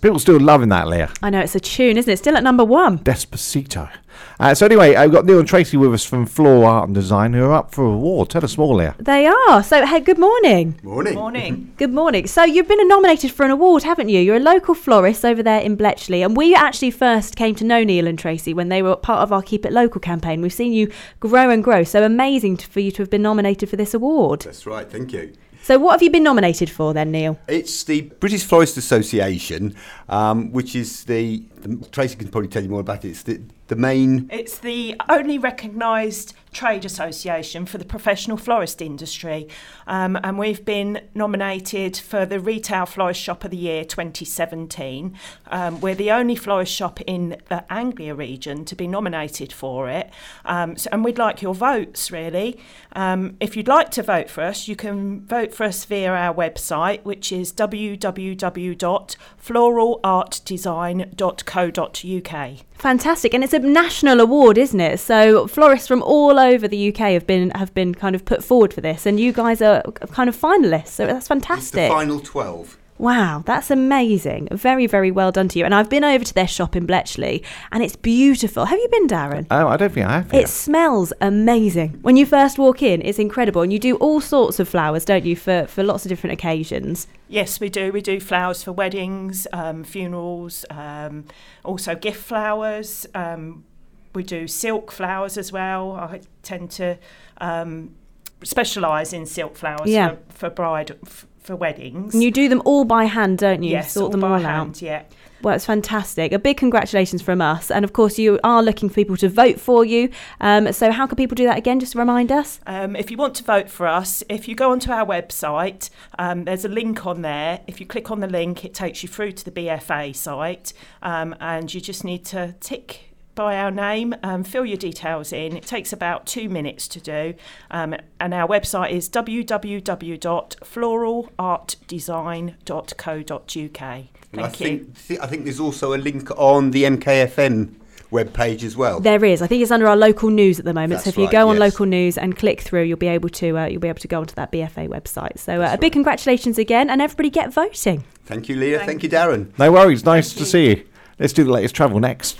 People still loving that, Lia. I know it's a tune, isn't it? Still at number one. Despacito. Uh, so anyway, I've got Neil and Tracy with us from Floral Art and Design who are up for a award. Tell us more, Lia. They are. So, hey, good morning. Morning. Morning. Good morning. So, you've been nominated for an award, haven't you? You're a local florist over there in Bletchley. And we actually first came to know Neil and Tracy when they were part of our Keep It Local campaign. We've seen you grow and grow. So, amazing to, for you to have been nominated for this award. That's right, thank you. So, what have you been nominated for then, Neil? It's the British Florist Association, um, which is the, the. Tracy can probably tell you more about it. It's the, the main. It's the only recognised trade association for the professional florist industry, um, and we've been nominated for the Retail Florist Shop of the Year 2017. Um, we're the only florist shop in the Anglia region to be nominated for it, um, so, and we'd like your votes really. Um, if you'd like to vote for us, you can vote for us via our website, which is Fantastic, and it's a national award, isn't it? So florists from all over the UK have been have been kind of put forward for this, and you guys are kind of finalists. So that's It's the fantastic. final 12. Wow, that's amazing. Very, very well done to you. And I've been over to their shop in Bletchley, and it's beautiful. Have you been, Darren? Oh, I don't think I have. It yet. smells amazing. When you first walk in, it's incredible. And you do all sorts of flowers, don't you, for, for lots of different occasions. Yes, we do. We do flowers for weddings, um, funerals, um, also gift flowers. Um, we do silk flowers as well. I tend to um, specialise in silk flowers Yeah. for, for bride f- for weddings. And you do them all by hand, don't you? yes, Sort all them by all hand. out. Yeah. Well, it's fantastic. A big congratulations from us. And of course, you are looking for people to vote for you. Um, so, how can people do that again? Just remind us. Um, if you want to vote for us, if you go onto our website, um, there's a link on there. If you click on the link, it takes you through to the BFA site, um, and you just need to tick by our name, um, fill your details in. It takes about two minutes to do, um, and our website is www.floralartdesign.co.uk. And I Thank you. think, th- I think there's also a link on the MKFM webpage as well. There is. I think it's under our local news at the moment. so That's if you right, go on yes. local news and click through, you'll be able to uh, you'll be able to go onto that BFA website. So uh, a big right. congratulations again, and everybody get voting. Thank you, Lia. Thank Thank, you, Darren. No worries. Nice Thank to you. see you. Let's do the latest travel next.